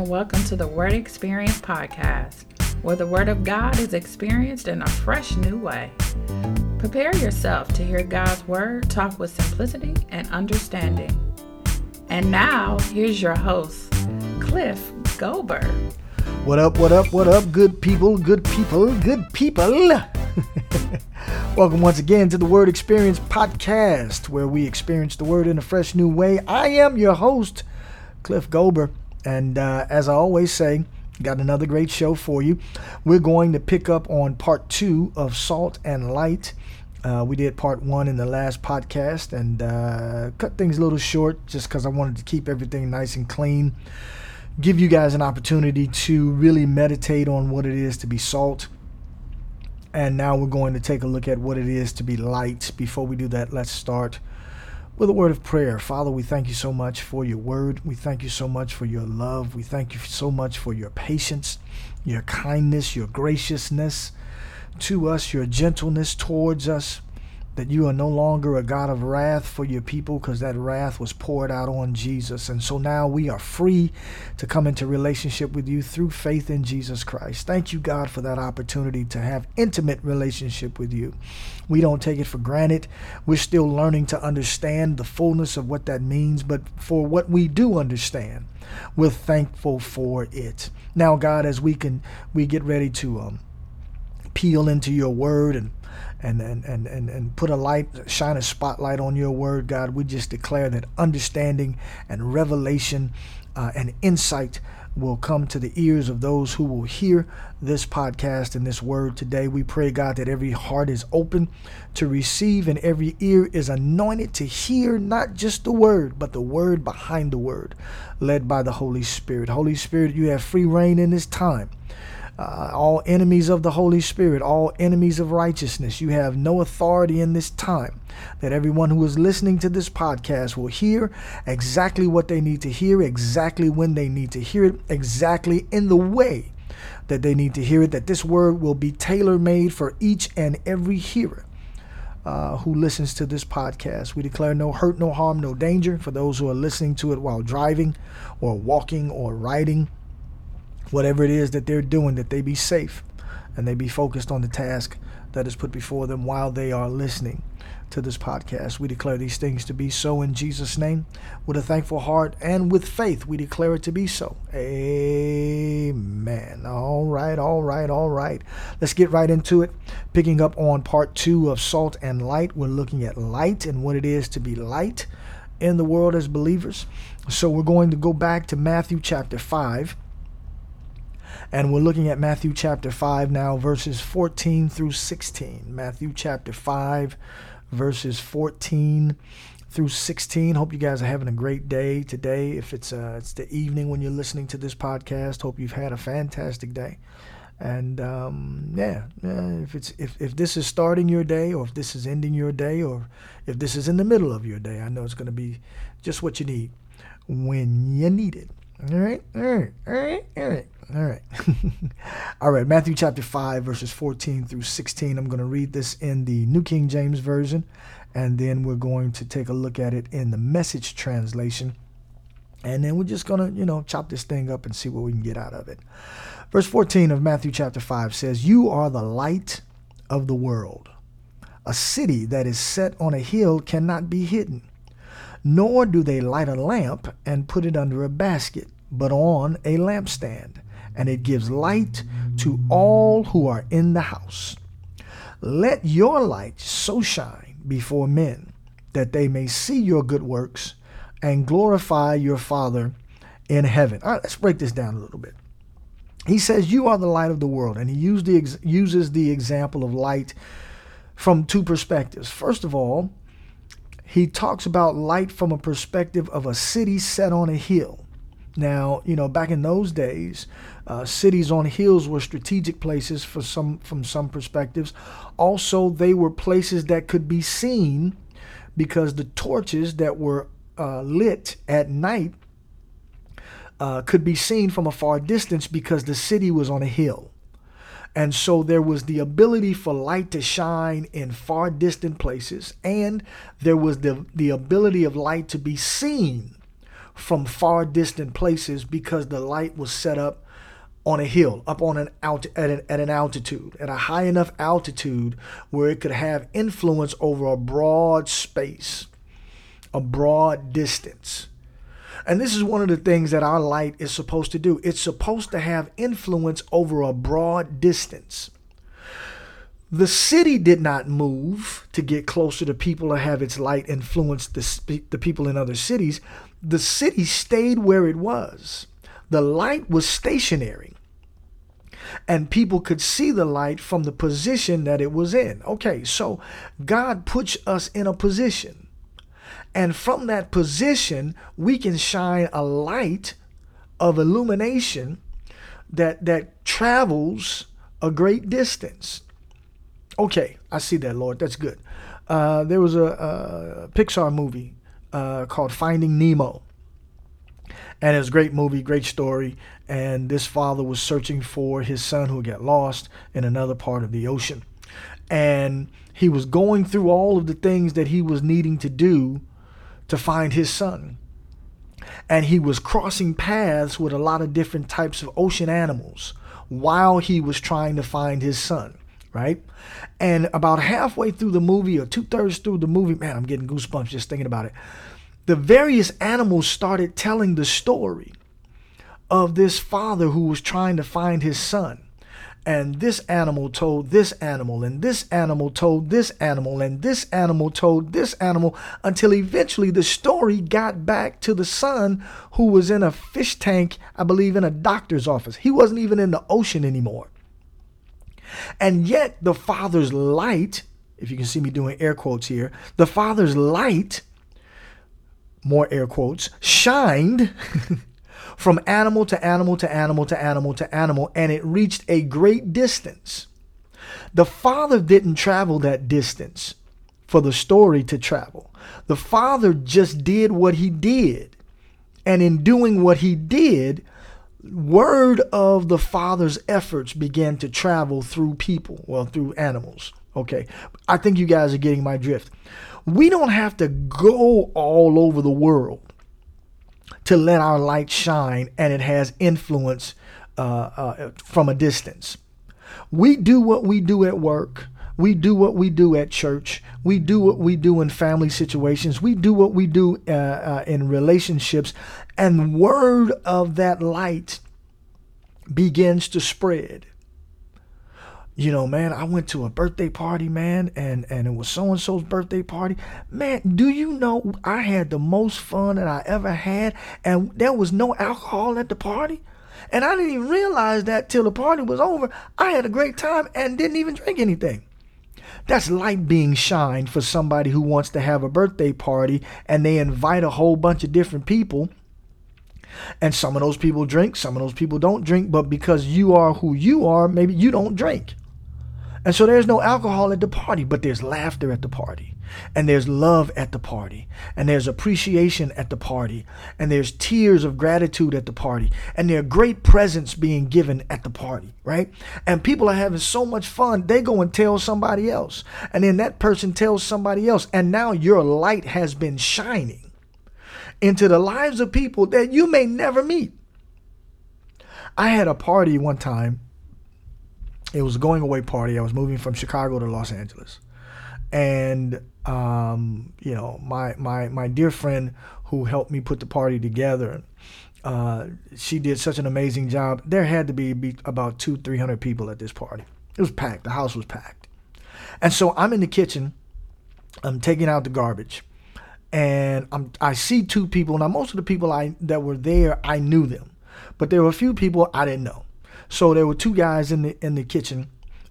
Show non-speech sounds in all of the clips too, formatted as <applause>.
And welcome to the Word Experience Podcast, where the Word of God is experienced in a fresh new way. Prepare yourself to hear God's Word talk with simplicity and understanding. And now, here's your host, Cliff Gober. What up, what up, what up, good people, good people, good people. <laughs> Welcome once again to the Word Experience Podcast, where we experience the Word in a fresh new way. I am your host, Cliff Gober, and uh, as I always say, got another great show for you. We're going to pick up on part two of Salt and Light. Uh, we did part one in the last podcast and uh, cut things a little short just because I wanted to keep everything nice and clean. Give you guys an opportunity to really meditate on what it is to be salt. And now we're going to take a look at what it is to be light. Before we do that, let's start with a word of prayer. Father, we thank you so much for your word. We thank you so much for your love. We thank you so much for your patience, your kindness, your graciousness to us, your gentleness towards us that you are no longer a God of wrath for your people because that wrath was poured out on Jesus. And so now we are free to come into relationship with you through faith in Jesus Christ. Thank you, God, for that opportunity to have intimate relationship with you. We don't take it for granted. We're still learning to understand the fullness of what that means, but for what we do understand, we're thankful for it. Now, God, as we can we get ready to um, peel into your word and and, and, and, and, and put a light, shine a spotlight on your word, God. We just declare that understanding and revelation uh, and insight will come to the ears of those who will hear this podcast and this word today. We pray, God, that every heart is open to receive and every ear is anointed to hear not just the word, but the word behind the word, led by the Holy Spirit. Holy Spirit, you have free rein in this time uh, all enemies of the Holy Spirit, all enemies of righteousness. You have no authority in this time. That everyone who is listening to this podcast will hear exactly what they need to hear, exactly when they need to hear it, exactly in the way that they need to hear it. That this word will be tailor made for each and every hearer. Uh, who listens to this podcast. We declare no hurt, no harm, no danger for those who are listening to it while driving or walking or riding whatever it is that they're doing, that they be safe and they be focused on the task that is put before them while they are listening to this podcast. We declare these things to be so in Jesus' name. With a thankful heart and with faith, we declare it to be so. Amen. All right, all right, all right. Let's get right into it. Picking up on part two of Salt and Light, we're looking at light and what it is to be light in the world as believers. So we're going to go back to Matthew chapter 5 and we're looking at Matthew chapter 5 now, verses 14 through 16. Matthew chapter 5, verses 14 through 16. Hope you guys are having a great day today. If it's uh, it's the evening when you're listening to this podcast, hope you've had a fantastic day. And um, yeah, yeah, if it's if, if this is starting your day, or if this is ending your day, or if this is in the middle of your day, I know it's going to be just what you need when you need it. All right, all right, all right, all right. All right. <laughs> All right. Matthew chapter 5, verses 14 through 16. I'm going to read this in the New King James Version, and then we're going to take a look at it in the message translation. And then we're just going to, you know, chop this thing up and see what we can get out of it. Verse 14 of Matthew chapter 5 says, You are the light of the world. A city that is set on a hill cannot be hidden, nor do they light a lamp and put it under a basket, but on a lampstand and it gives light to all who are in the house. Let your light so shine before men that they may see your good works and glorify your Father in heaven. All right, let's break this down a little bit. He says, You are the light of the world, and he the, uses the example of light from two perspectives. First of all, he talks about light from a perspective of a city set on a hill. Now, you know, back in those days, uh, cities on hills were strategic places for some from some perspectives. Also, they were places that could be seen because the torches that were uh, lit at night uh, could be seen from a far distance because the city was on a hill. And so there was the ability for light to shine in far distant places, and there was the, the ability of light to be seen from far distant places because the light was set up on a hill, up on an alt at an, at an altitude, at a high enough altitude where it could have influence over a broad space, a broad distance. And this is one of the things that our light is supposed to do. It's supposed to have influence over a broad distance. The city did not move to get closer to people or have its light influence the, the people in other cities. The city stayed where it was. The light was stationary. And people could see the light from the position that it was in. Okay, so God puts us in a position. And from that position, we can shine a light of illumination that that travels a great distance. Okay, I see that, Lord. That's good. Uh, there was a, a Pixar movie uh, called Finding Nemo. And it's a great movie, great story. And this father was searching for his son who got lost in another part of the ocean. And he was going through all of the things that he was needing to do to find his son. And he was crossing paths with a lot of different types of ocean animals while he was trying to find his son right? And about halfway through the movie, or two thirds through the movie, man, I'm getting goosebumps just thinking about it. The various animals started telling the story of this father who was trying to find his son. And this animal told this animal, and this animal told this animal, and this animal told this animal, until eventually the story got back to the son who was in a fish tank, I believe, in a doctor's office. He wasn't even in the ocean anymore. And yet, the Father's light, if you can see me doing air quotes here, the Father's light, more air quotes, shined <laughs> from animal to animal to animal to animal to animal, and it reached a great distance. The Father didn't travel that distance for the story to travel. The Father just did what He did. And in doing what He did, word of the father's efforts began to travel through people, well, through animals. Okay, I think you guys are getting my drift. We don't have to go all over the world to let our light shine and it has influence uh, uh, from a distance. We do what we do at work. We do what we do at church. We do what we do in family situations. We do what we do uh, uh, in relationships. And word of that light begins to spread. You know, man, I went to a birthday party, man, and, and it was so and so's birthday party. Man, do you know I had the most fun that I ever had, and there was no alcohol at the party? And I didn't even realize that till the party was over. I had a great time and didn't even drink anything. That's light being shined for somebody who wants to have a birthday party and they invite a whole bunch of different people. And some of those people drink, some of those people don't drink, but because you are who you are, maybe you don't drink. And so there's no alcohol at the party, but there's laughter at the party. And there's love at the party. And there's appreciation at the party. And there's tears of gratitude at the party. And there are great presents being given at the party, right? And people are having so much fun, they go and tell somebody else. And then that person tells somebody else. And now your light has been shining into the lives of people that you may never meet. I had a party one time it was a going away party. I was moving from Chicago to Los Angeles, and um, you know, my my my dear friend who helped me put the party together, uh, she did such an amazing job. There had to be, be about two three hundred people at this party. It was packed. The house was packed, and so I'm in the kitchen. I'm taking out the garbage, and I'm I see two people. Now most of the people I that were there, I knew them, but there were a few people I didn't know. So there were two guys in the in the kitchen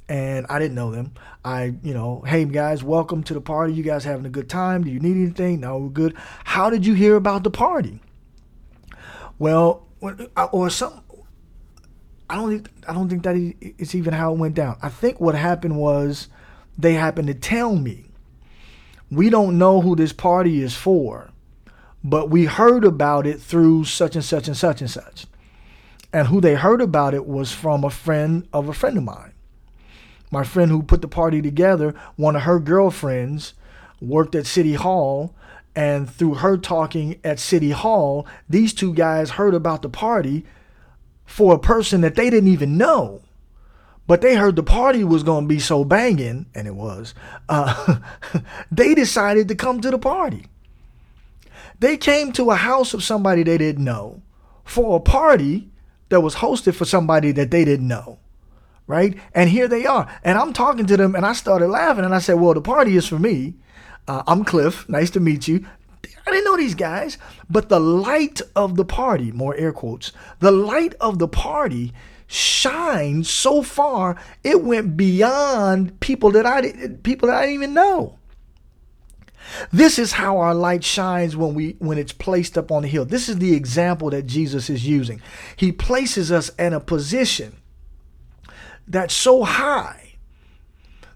and I didn't know them. I, you know, hey guys, welcome to the party. You guys having a good time? Do you need anything? No, we're good. How did you hear about the party? Well, or some. I don't think I don't think that it's even how it went down. I think what happened was they happened to tell me. We don't know who this party is for, but we heard about it through such and such and such and such. And who they heard about it was from a friend of a friend of mine. My friend who put the party together, one of her girlfriends worked at City Hall And through her talking at City Hall, these two guys heard about the party for a person that they didn't even know. But they heard the party was going to be so banging, and it was. Uh, <laughs> they decided to come to the party. They came to a house of somebody they didn't know for a party that was hosted for somebody that they didn't know. Right? And here they are. And I'm talking to them, and I started laughing, and I said, Well, the party is for me. Uh, I'm Cliff. Nice to meet you. I didn't know these guys, but the light of the party, more air quotes, the light of the party shined so far it went beyond people that I people that I didn't even know. This is how our light shines when we when it's placed up on the hill. This is the example that Jesus is using. He places us in a position that's so high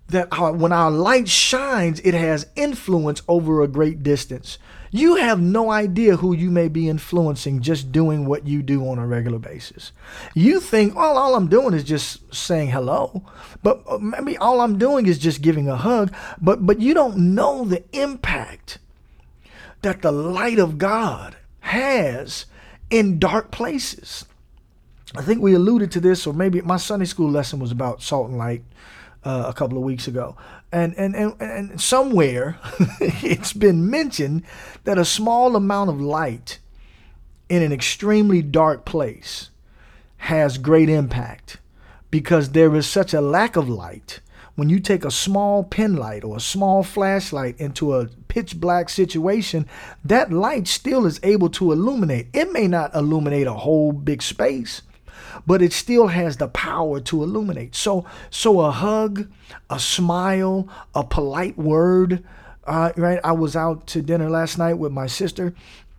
that our, when our light shines, it has influence over a great distance. You have no idea who you may be influencing just doing what you do on a regular basis. You think, well, all I'm doing is just saying hello, but uh, maybe all I'm doing is just giving a hug, but but you don't know the impact that the light of God has in dark places. I think we alluded to this, or maybe my Sunday school lesson was about salt and light uh, a couple of weeks ago. And, and, and, and somewhere <laughs> it's been mentioned that a small amount of light in an extremely dark place has great impact because there is such a lack of light. When you take a small pen light or a small flashlight into a pitch black situation, that light still is able to illuminate. It may not illuminate a whole big space, but it still has the power to illuminate. So, so a hug, a smile, a polite word. Uh, right, I was out to dinner last night with my sister,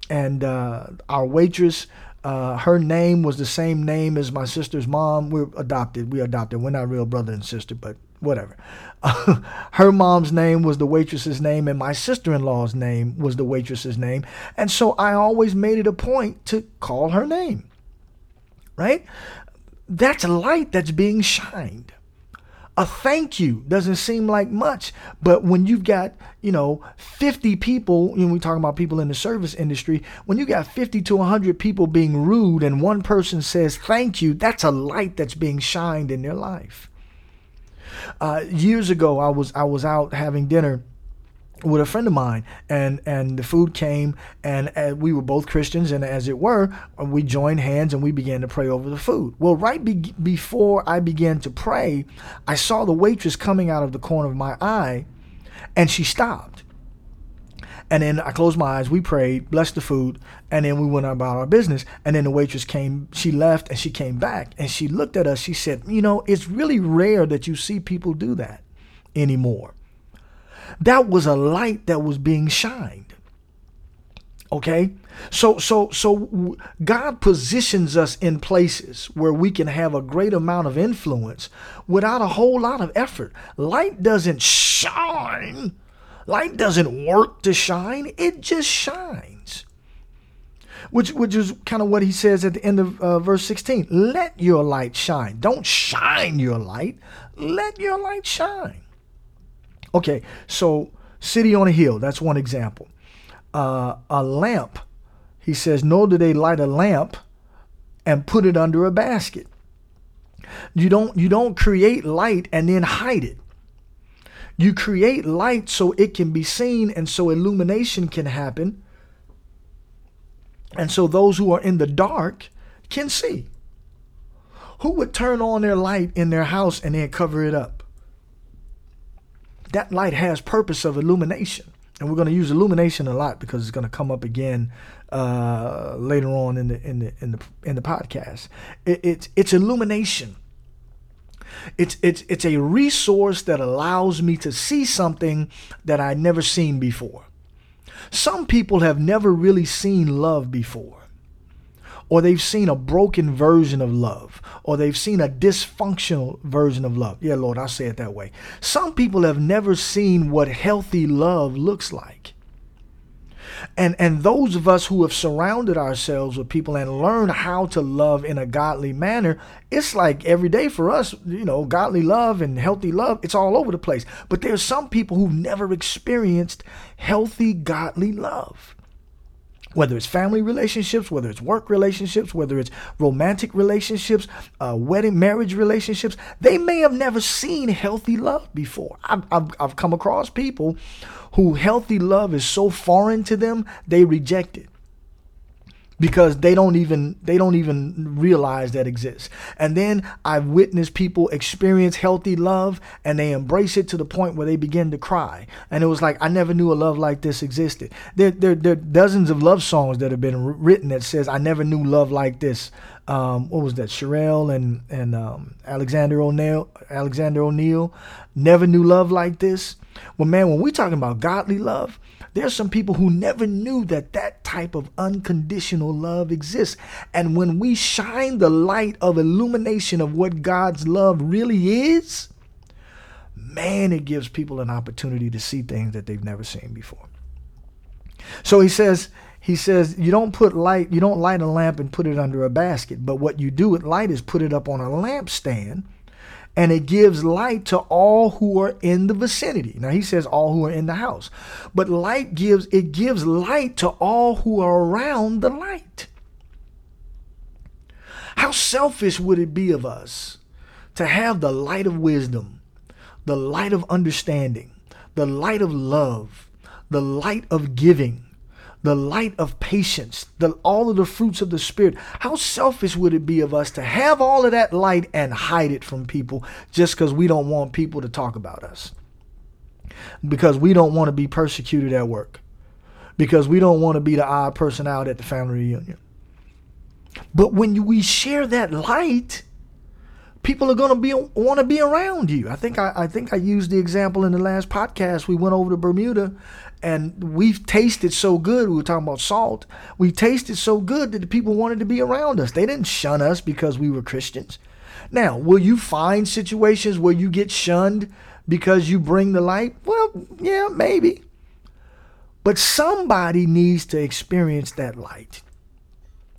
and uh, our waitress. Uh, her name was the same name as my sister's mom. We're adopted. We adopted. We're not real brother and sister, but whatever. <laughs> her mom's name was the waitress's name, and my sister in law's name was the waitress's name. And so I always made it a point to call her name right? That's light that's being shined. A thank you doesn't seem like much, but when you've got, you know, 50 people, know, we talking about people in the service industry, when you got 50 to 100 people being rude and one person says thank you, that's a light that's being shined in their life. Uh, years ago, I was I was out having dinner with a friend of mine and and the food came and, and, we were both christians and as it were uh, we joined hands and we began to pray over the food. Well right be- before i began to pray i saw the waitress coming out of the corner of my eye and she stopped. And then i closed my eyes we prayed blessed the food and then we went about our business. And then the waitress came she left and she came back and she looked at us she said you know it's really rare that you see people do that anymore that was a light that was being shined. Okay? So so so God positions us in places where we can have a great amount of influence without a whole lot of effort. Light doesn't shine. Light doesn't work to shine. It just shines. Which, which is kind of what he says at the end of uh, verse 16. Let your light shine. Don't shine your light. Let your light shine. Okay, so city on a hill, that's one example. Uh, a lamp, he says, nor do they light a lamp and put it under a basket. You don't you don't create light and then hide it. You create light so it can be seen and so illumination can happen. And so those who are in the dark can see. Who would turn on their light in their house and then cover it up? That light has purpose of illumination. And we're going to use illumination a lot because it's going to come up again uh, later on in the in the in the in the podcast. It, it's it's illumination. It's it's it's a resource that allows me to see something that I'd never seen before. Some people have never really seen love before or they've seen a broken version of love, or they've seen a dysfunctional version of love. Yeah, Lord, I'll say it that way. Some people have never seen what healthy love looks like. And and those of us who have surrounded ourselves with people and learned how to love in a godly manner, it's like every day for us, you know, godly love and healthy love, it's all over the place. But there's some people who've never experienced healthy godly love whether it's family relationships, whether it's work relationships, whether it's romantic relationships, uh, wedding, marriage relationships, they may have never seen healthy love before. I've, I've, I've come across people who healthy love is so foreign to them, they reject it because they don't even they don't even realize that exists. And then I've witnessed people experience healthy love and they embrace it to the point where they begin to cry. And it was like I never knew a love like this existed. There there, there are dozens of love songs that have been written that says I never knew love like this. Um, what was that? Cherrelle and and um, Alexander O'Neal Alexander O'Neal never knew love like this. Well, man, when we're talking about godly love, there's some people who never knew that that type of unconditional love exists. And when we shine the light of illumination of what God's love really is, man, it gives people an opportunity to see things that they've never seen before. So he says, he says, you don't put light, you don't light a lamp and put it under a basket, but what you do with light is put it up on a lampstand and it gives light to all who are in the vicinity. Now he says all who are in the house. But light gives it gives light to all who are around the light. How selfish would it be of us to have the light of wisdom, the light of understanding, the light of love, the light of giving, the light of patience, the, all of the fruits of the Spirit. How selfish would it be of us to have all of that light and hide it from people just because we don't want people to talk about us? Because we don't want to be persecuted at work. Because we don't want to be the odd person out at the family reunion. But when we share that light, people are going to be want to be around you. I think I, I think I used the example in the last podcast. We went over to Bermuda and we've tasted so good. We were talking about salt. We tasted so good that the people wanted to be around us. They didn't shun us because we were Christians. Now, will you find situations where you get shunned because you bring the light? Well, yeah, maybe. But somebody needs to experience that light.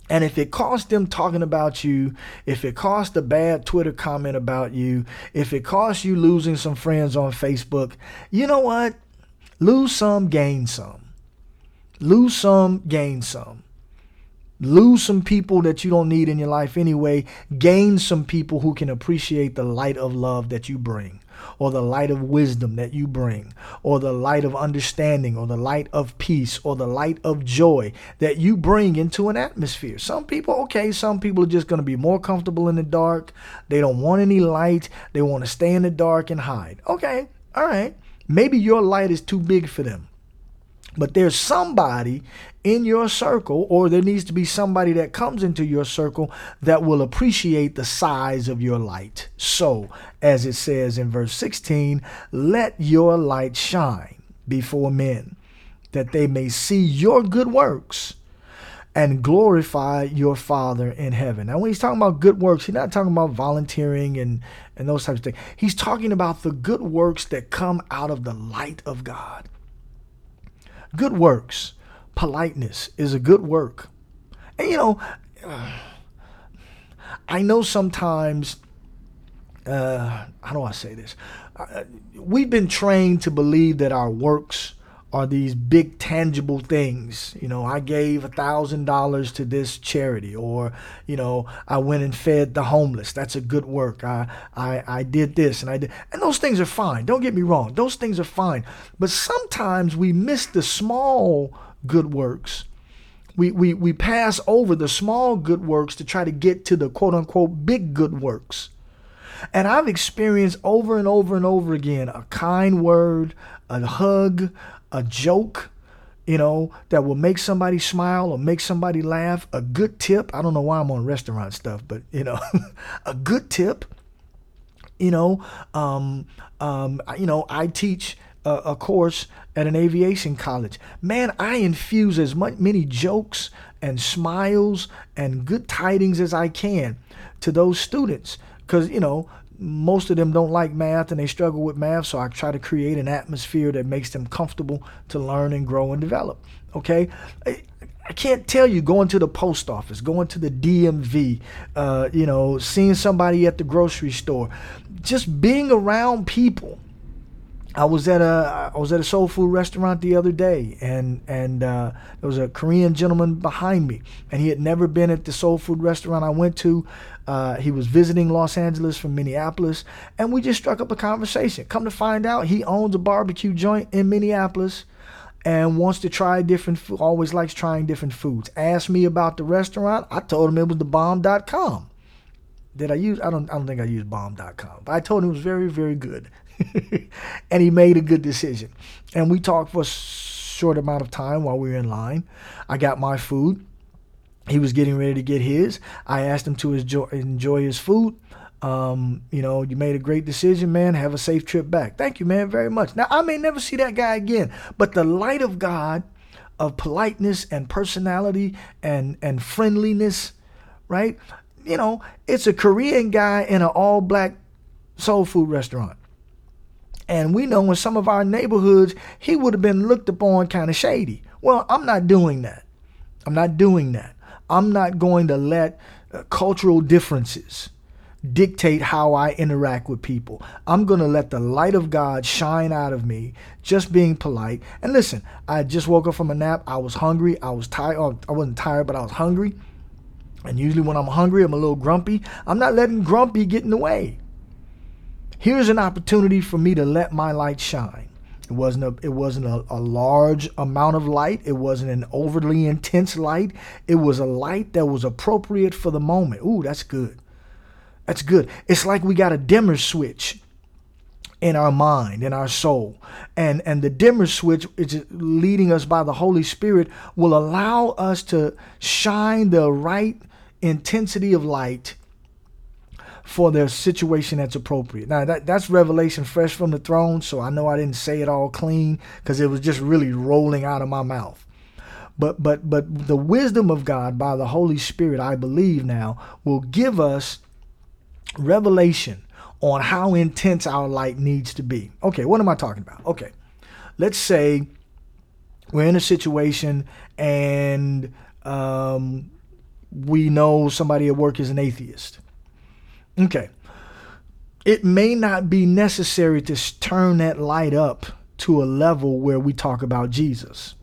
And if it costs them talking about you, if it costs a bad Twitter comment about you, if it costs you losing some friends on Facebook, you know what? Lose some, gain some. Lose some, gain some. Lose some people that you don't need in your life anyway. Gain some people who can appreciate the light of love that you bring, or the light of wisdom that you bring, or the light of understanding, or the light of peace, or the light of joy that you bring into an atmosphere. Some people, okay, some people are just going to be more comfortable in the dark. They don't want any light. They want to stay in the dark and hide. Okay, all right. Maybe your light is too big for them. But there's somebody in your circle, or there needs to be somebody that comes into your circle that will appreciate the size of your light. So, as it says in verse 16, let your light shine before men, that they may see your good works and glorify your Father in heaven. Now, when he's talking about good works, he's not talking about volunteering and, and those types of things. He's talking about the good works that come out of the light of God. Good works, politeness is a good work. And you know, I know sometimes, uh, how do I say this? Uh, we've been trained to believe that our works are these big tangible things. You know, I gave a thousand dollars to this charity, or you know, I went and fed the homeless. That's a good work. I I I did this and I did, and those things are fine. Don't get me wrong; those things are fine. But sometimes we miss the small good works. We, we, we pass over the small good works to try to get to the quote unquote big good works. And I've experienced over and over and over again a kind word, a hug, a joke, you know, that will make somebody smile or make somebody laugh, a good tip. I don't know why I'm on restaurant stuff, but you know, <laughs> a good tip. You know, um, um, you know, I teach a, a, course at an aviation college. Man, I infuse as much many jokes and smiles and good tidings as I can to those students, because you know most of them don't like math and they struggle with math, so I try to create an atmosphere that makes them comfortable to learn and grow and develop. Okay? I can't tell you going to the post office, going to the DMV, uh, you know, seeing somebody at the grocery store, just being around people. I was at a I was at a soul food restaurant the other day, and and uh, there was a Korean gentleman behind me, and he had never been at the soul food restaurant I went to. Uh, he was visiting Los Angeles from Minneapolis, and we just struck up a conversation. Come to find out, he owns a barbecue joint in Minneapolis and wants to try different food, always likes trying different foods. Asked me about the restaurant. I told him it was the bomb.com. Did I use I don't I don't think I used bomb.com. But I told him it was very, very good. <laughs> and he made a good decision. And we talked for a short amount of time while we were in line. I got my food. He was getting ready to get his. I asked him to enjoy, enjoy his food. Um, you know, you made a great decision, man. Have a safe trip back. Thank you, man, very much. Now, I may never see that guy again, but the light of God, of politeness and personality and and friendliness, right? You know, it's a Korean guy in an all black soul food restaurant. And we know in some of our neighborhoods, he would have been looked upon kind of shady. Well, I'm not doing that. I'm not doing that. I'm not going to let uh, cultural differences dictate how I interact with people. I'm going to let the light of God shine out of me, just being polite. And listen, I just woke up from a nap. I was hungry. I was tired. Oh, I wasn't tired, but I was hungry. And usually when I'm hungry, I'm a little grumpy. I'm not letting grumpy get in the way. Here's an opportunity for me to let my light shine. It wasn't a it wasn't a, a, large amount of light. It wasn't an overly intense light. It was a light that was appropriate for the moment. Ooh, that's good. That's good. It's like we got a dimmer switch in our mind, in our soul. And and the dimmer switch is leading us by the Holy Spirit will allow us to shine the right intensity of light for their situation that's appropriate. Now that that's revelation fresh from the throne, so I know I didn't say it all clean because it was just really rolling out of my mouth. But but but the wisdom of God by the Holy Spirit, I believe now, will give us revelation on how intense our light needs to be. Okay, what am I talking about? Okay, let's say we're in a situation and um, we know somebody at work is an atheist. Okay, it may not be necessary to turn that light up to a level where we talk about Jesus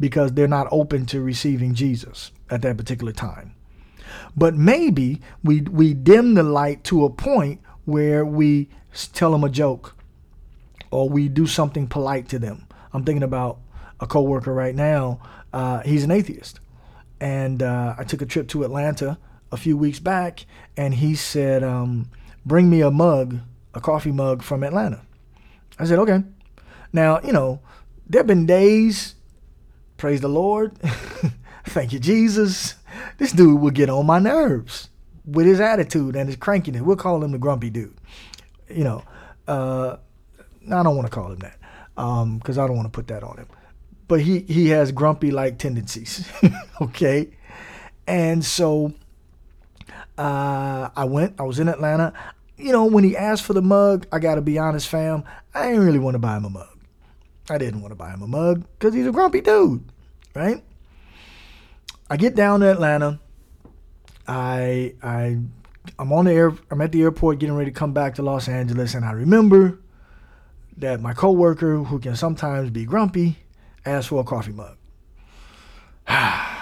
because they're not open to receiving Jesus at that particular time. But maybe we, we dim the light to a point where we tell them a joke or we do something polite to them. I'm thinking about a coworker right now. Uh, he's an atheist. And uh, I took a trip to Atlanta a few weeks back, and he said, um, Bring me a mug, a coffee mug from Atlanta. I said, Okay. Now, you know, there have been days, praise the Lord, <laughs> thank you, Jesus, this dude will get on my nerves with his attitude and his crankiness. We'll call him the grumpy dude. You know, uh, I don't want to call him that because um, I don't want to put that on him. But he, he has grumpy like tendencies. <laughs> okay. And so uh, I went, I was in Atlanta. You know, when he asked for the mug, I got to be honest, fam, I didn't really want to buy him a mug. I didn't want to buy him a mug because he's a grumpy dude, right? I get down to Atlanta. I I I'm on the air. I'm at the airport getting ready to come back to Los Angeles, and I remember that my coworker, who can sometimes be grumpy, asked for a coffee mug. <sighs>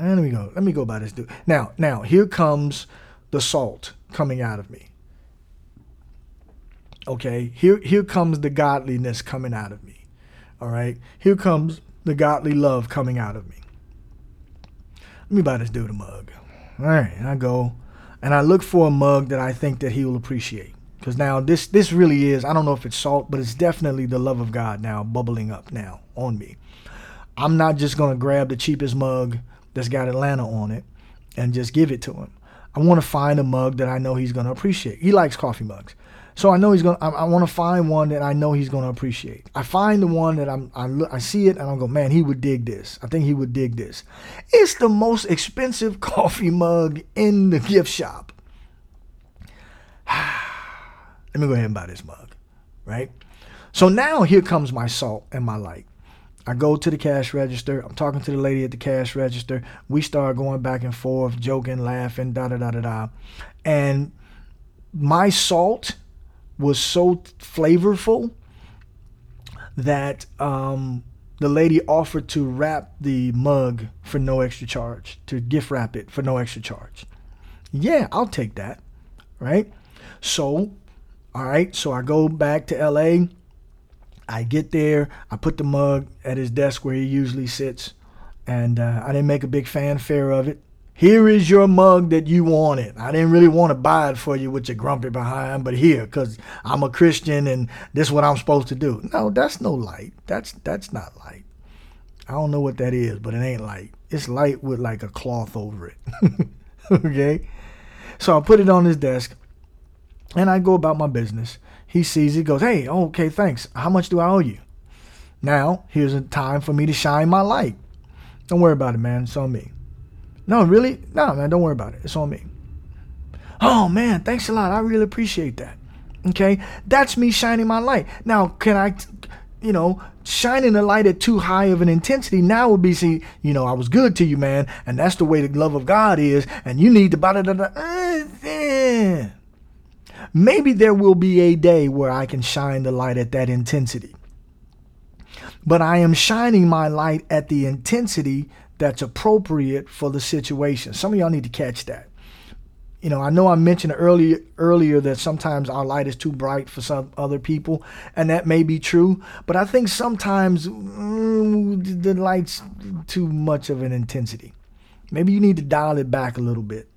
let me go. Let me go by this dude. Now, now here comes the salt coming out of me. Okay, here here comes the godliness coming out of me. All right, here comes the godly love coming out of me let me buy this dude a mug. All right, and I go and I look for a mug that I think that he will appreciate. Because now this this really is, I don't know if it's salt, but it's definitely the love of God now bubbling up now on me. I'm not just gonna grab the cheapest mug that's got Atlanta on it and just give it to him. I want to find a mug that I know he's gonna appreciate. He likes coffee mugs. So I know he's gonna. I, I want to find one that I know he's gonna appreciate. I find the one that I'm. I look. I see it and I go, man, he would dig this. I think he would dig this. It's the most expensive <laughs> coffee mug in the gift shop. <sighs> Let me go ahead and buy this mug, right? So now here comes my salt and my light. I go to the cash register. I'm talking to the lady at the cash register. We start going back and forth, joking, laughing, da da da da da. And my salt was so flavorful that um, the lady offered to wrap the mug for no extra charge, to gift wrap it for no extra charge. Yeah, I'll take that. Right? So, all right, so I go back to LA. I get there, I put the mug at his desk where he usually sits, and uh, I didn't make a big fanfare of it. Here is your mug that you wanted. I didn't really want to buy it for you with your grumpy behind, but here, because I'm a Christian and this is what I'm supposed to do. No, that's no light. That's that's not light. I don't know what that is, but it ain't light. It's light with like a cloth over it. <laughs> okay? So I put it on his desk and I go about my business. He sees it, goes, Hey, oh, okay, thanks. How much do I owe you? Now, here's a time for me to shine my light. Don't worry about it, man. It's on me. No, really? No, man, don't worry about it. It's on me. Oh, man, thanks a lot. I really appreciate that. Okay? That's me shining my light. Now, can I, you know, shining the light at too high of an intensity now would be, see, you know, I was good to you, man, and that's the way the love of God is, and you need to, blah, blah, blah, Maybe there will be a day where I can shine the light at that intensity. But I am shining my light at the intensity that's appropriate for the situation. Some of y'all need to catch that. You know, I know I mentioned earlier earlier that sometimes our light is too bright for some other people, and that may be true. But I think sometimes mm, the light's too much of an intensity. Maybe you need to dial it back a little bit,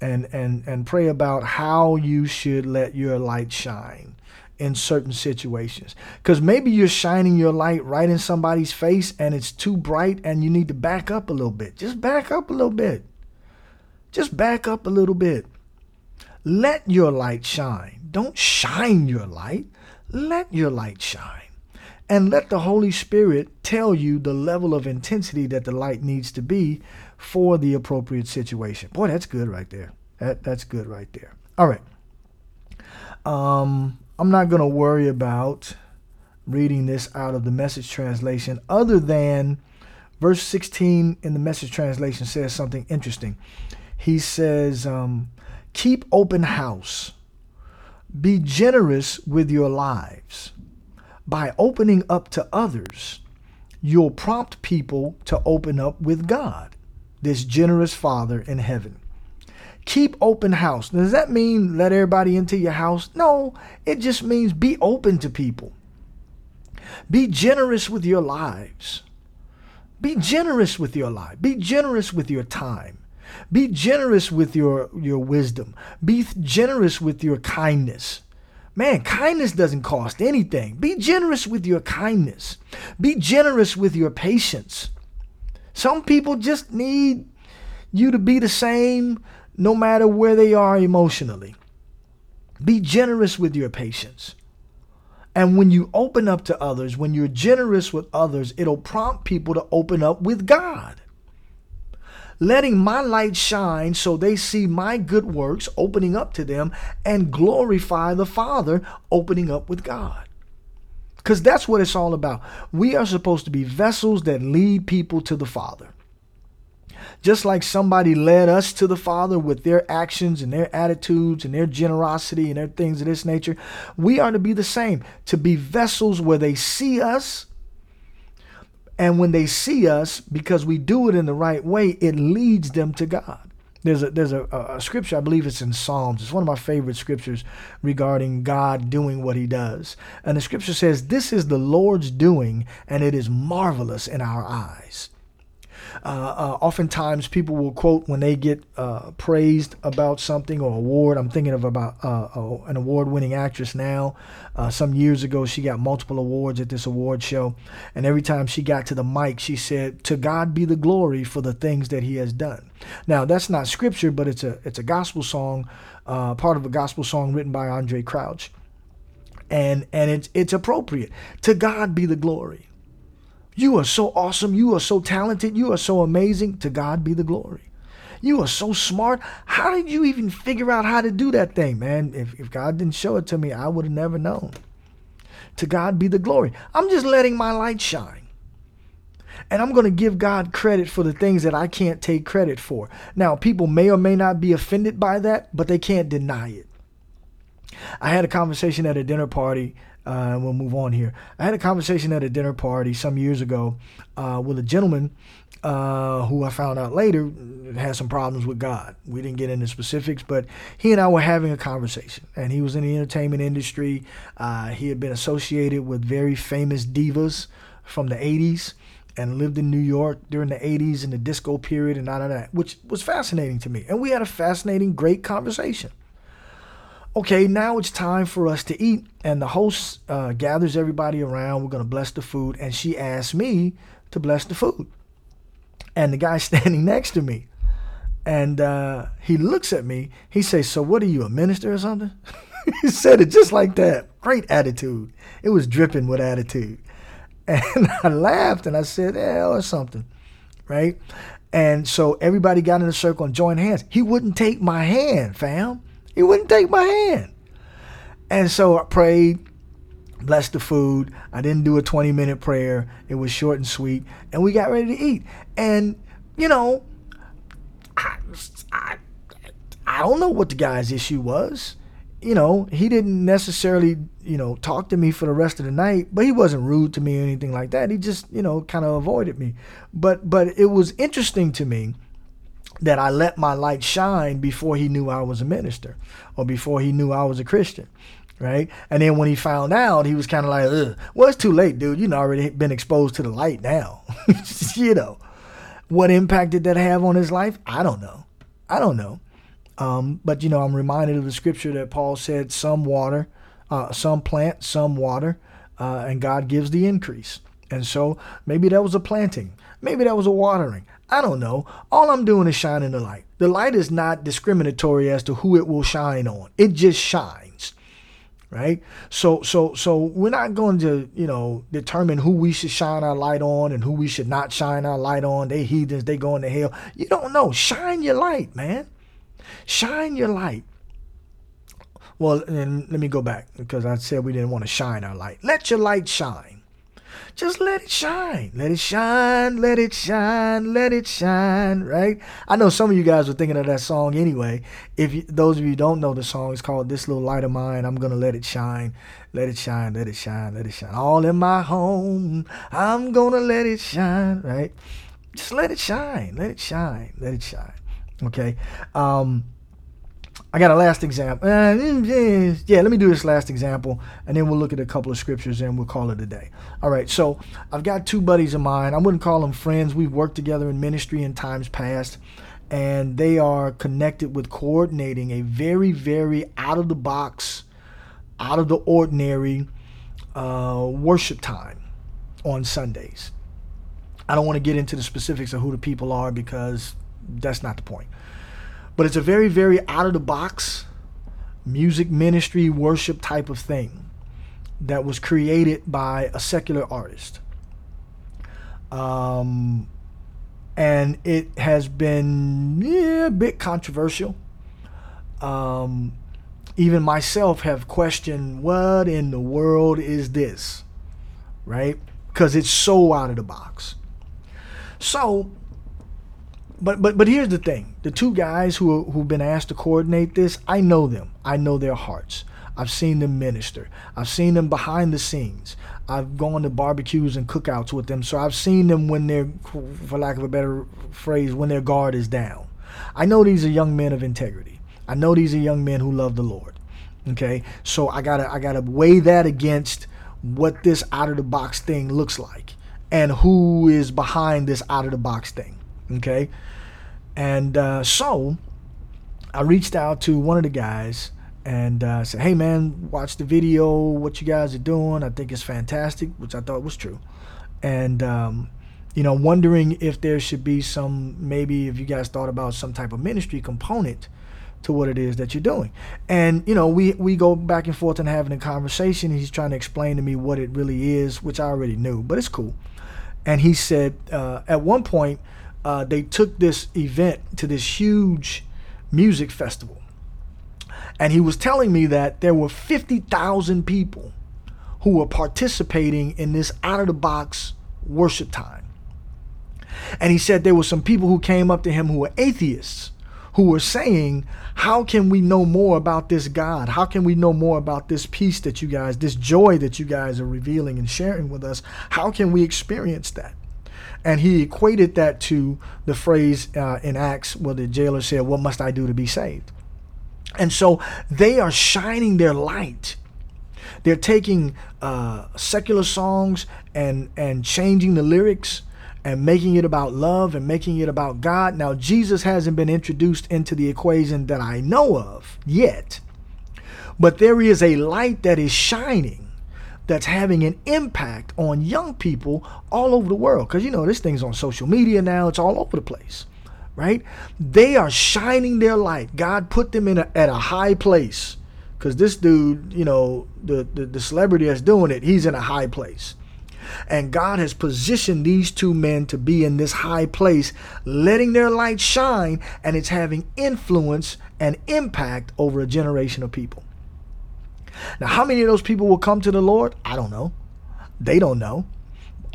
and and and pray about how you should let your light shine in certain situations. Because maybe you're shining your light right in somebody's face and it's too bright and you need to back up a little bit. Just back up a little bit. Just back up a little bit. Let your light shine. Don't shine your light. Let your light shine. And let the Holy Spirit tell you the level of intensity that the light needs to be for the appropriate situation. Boy, that's good right there. That, that's good right there. All right. Um, I'm not going to worry about reading this out of the message translation, other than verse 16 in the message translation says something interesting. He says, um, Keep open house, be generous with your lives. By opening up to others, you'll prompt people to open up with God, this generous Father in heaven keep open house. Does that mean let everybody into your house? No, it just means be open to people. Be generous with your lives. Be generous with your life. Be generous with your time. Be generous with your, your wisdom. Be generous with your kindness. Man, kindness doesn't cost anything. Be generous with your kindness. Be generous with your patience. Some people just need you to be the same no matter where they are emotionally. Be generous with your patience. And when you open up to others, when you're generous with others, it'll prompt people to open up with God. Letting my light shine so they see my good works opening up to them and glorify the Father opening up with God. Because that's what it's all about. We are supposed to be vessels that lead people to the Father. Just like somebody led us to the Father with their actions and their attitudes and their generosity and their things of this nature, we are to be the same, to be vessels where they see us. And when they see us, because we do it in the right way, it leads them to God. There's a there's a, a, scripture I believe it's in Psalms. It's one of my favorite scriptures regarding God doing what He does, and the scripture says, "This is the Lord's doing, and it is marvelous in our eyes." Uh, uh, oftentimes, people will quote when they get uh, praised about something or award. I'm thinking of about uh, uh, an award-winning actress now. Uh, some years ago, she got multiple awards at this award show, and every time she got to the mic, she said, "To God be the glory for the things that He has done." Now, that's not scripture, but it's a it's a gospel song, part of a gospel song written by Andraé Crouch, and and it's it's appropriate. To God be the glory. You are so awesome. You are so talented. You are so amazing. To God be the glory. You are so smart. How did you even figure out how to do that thing, man? If, if God didn't show it to me, I would have never known. To God be the glory. I'm just letting my light shine. And I'm going to give God credit for the things that I can't take credit for. Now, people may or may not be offended by that, but they can't deny it. I had a conversation at a dinner party. Uh, we'll move on here. I had a conversation at a dinner party some years ago uh, with a gentleman uh, who I found out later had some problems with God. We didn't get into specifics, but he and I were having a conversation. And he was in the entertainment industry. Uh, he had been associated with very famous divas from the 80s and lived in New York during the 80s and the disco period and all of that, which was fascinating to me. And we had a fascinating, great conversation. Okay, now it's time for us to eat. And the host uh, gathers everybody around. We're going to bless the food. And she asks me to bless the food. And the guy <laughs> standing next to me, and uh, he looks at me. He says, So, what are you, a minister or something? <laughs> he said it just like that. Great attitude. It was dripping with attitude. <laughs> And I laughed and I said, yeah, or something, right? And so everybody got in a circle and joined hands. He wouldn't take my hand, fam. He wouldn't take my hand. And so I prayed, blessed the food. I didn't do a 20 minute prayer. It was short and sweet. And we got ready to eat. And, you know, I, I, I don't know what the guy's issue was you know, he didn't necessarily, you know, talk to me for the rest of the night, but he wasn't rude to me or anything like that. He just, you know, kind of avoided me. But but it was interesting to me that I let my light shine before he knew I was a minister or before he knew I was a Christian. Right. And then when he found out, he was kind of like, Ugh. well, it's too late, dude. You've already been exposed to the light now. <laughs> you know, what impact did that have on his life? I don't know. I don't know. Um, but you know, I'm reminded of the scripture that Paul said, "Some water, uh, some plant, some water, uh, and God gives the increase." And so maybe that was a planting, maybe that was a watering. I don't know. All I'm doing is shining the light. The light is not discriminatory as to who it will shine on. It just shines. Right? So so so we're not going to, you know, determine who we should shine our light on and who we should not shine our light on. They heathens, they going to hell. You don't know. Shine your light, man. Shine your light. Well, and let me go back because I said we didn't want to shine our light. Let your light shine. Just let it shine. Let it shine. Let it shine. Let it shine. Right? I know some of you guys were thinking of that song anyway. If you, those of you don't know the song, it's called "This Little Light of Mine." I'm gonna let it shine. Let it shine. Let it shine. Let it shine. All in my home. I'm gonna let it shine. Right? Just let it shine. Let it shine. Let it shine. Okay. Um, I got a last example. Uh, yeah, let me do this last example, and then we'll look at a couple of scriptures and we'll call it a day. All right, so I've got two buddies of mine. I wouldn't call them friends. We've worked together in ministry in times past, and they are connected with coordinating a very, very out of the box, out of the ordinary uh, worship time on Sundays. I don't want to get into the specifics of who the people are because that's not the point. But it's a very, very out of the box music ministry worship type of thing that was created by a secular artist. Um, and it has been yeah, a bit controversial. Um, even myself have questioned what in the world is this, right? Because it's so out of the box. So but but but here's the thing: the two guys who who've been asked to coordinate this, I know them. I know their hearts. I've seen them minister. I've seen them behind the scenes. I've gone to barbecues and cookouts with them, so I've seen them when they're, for lack of a better phrase, when their guard is down. I know these are young men of integrity. I know these are young men who love the Lord. Okay, so I gotta I gotta weigh that against what this out of the box thing looks like and who is behind this out of the box thing. Okay. And uh, so I reached out to one of the guys and uh, said, hey, man, watch the video, what you guys are doing. I think it's fantastic, which I thought was true. And, um, you know, wondering if there should be some, maybe if you guys thought about some type of ministry component to what it is that you're doing. And, you know, we, we go back and forth and having a conversation. He's trying to explain to me what it really is, which I already knew, but it's cool. And he said, uh, at one point, uh, they took this event to this huge music festival. And he was telling me that there were 50,000 people who were participating in this out of the box worship time. And he said there were some people who came up to him who were atheists who were saying, How can we know more about this God? How can we know more about this peace that you guys, this joy that you guys are revealing and sharing with us? How can we experience that? And he equated that to the phrase uh, in Acts where the jailer said, What must I do to be saved? And so they are shining their light. They're taking uh, secular songs and, and changing the lyrics and making it about love and making it about God. Now, Jesus hasn't been introduced into the equation that I know of yet, but there is a light that is shining that's having an impact on young people all over the world. Because, you know, this thing's on social media now, it's all over the place, right? They are shining their light. God put them in a, at a high place. Because this dude, you know, the, the, the celebrity that's doing it, he's in a high place. And God has positioned these two men to be in this high place, letting their light shine, and it's having influence and impact over a generation of people. Now, how many of those people will come to the Lord? I don't know. They don't know.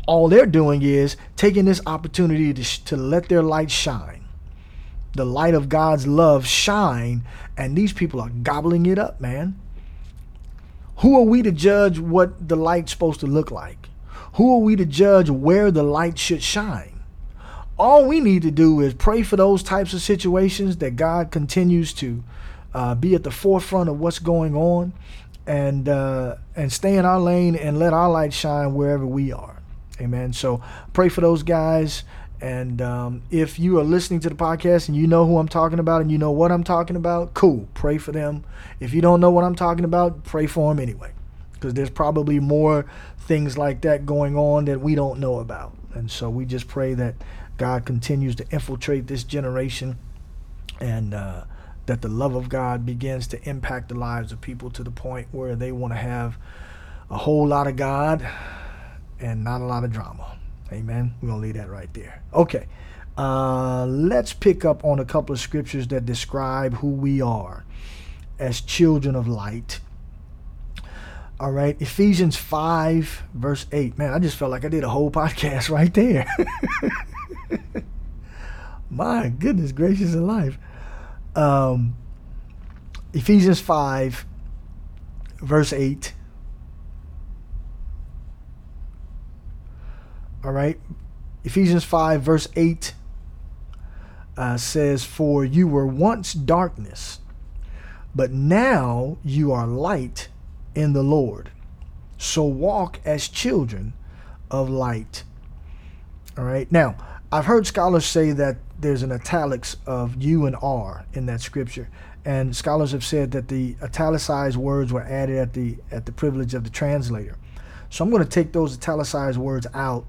All they're doing is taking this opportunity to, to let their light shine. The light of God's love shine, and these people are gobbling it up, man. Who are we to judge what the light's supposed to look like? Who are we to judge where the light should shine? All we need to do is pray for those types of situations that God continues to uh, be at the forefront of what's going on and uh, and stay in our lane and let our light shine wherever we are. Amen. So pray for those guys. And um, if you are listening to the podcast and you know who I'm talking about and you know what I'm talking about, cool. Pray for them. If you don't know what I'm talking about, pray for them anyway. Because there's probably more things like that going on that we don't know about. And so we just pray that God continues to infiltrate this generation and uh, that the love of God begins to impact the lives of people to the point where they want to have a whole lot of God and not a lot of drama. Amen. We're going to leave that right there. Okay. Uh, let's pick up on a couple of scriptures that describe who we are as children of light all right, Ephesians 5, verse 8. Man, I just felt like I did a whole <laughs> podcast right there. <laughs> My goodness gracious alive. Um, Ephesians 5, verse 8. All right, Ephesians 5, verse 8 uh, says, For you were once darkness, but now you are light in the Lord. So walk as children of light. All right. Now, I've heard scholars say that there's an italics of U and R in that scripture. And scholars have said that the italicized words were added at the at the privilege of the translator. So I'm going to take those italicized words out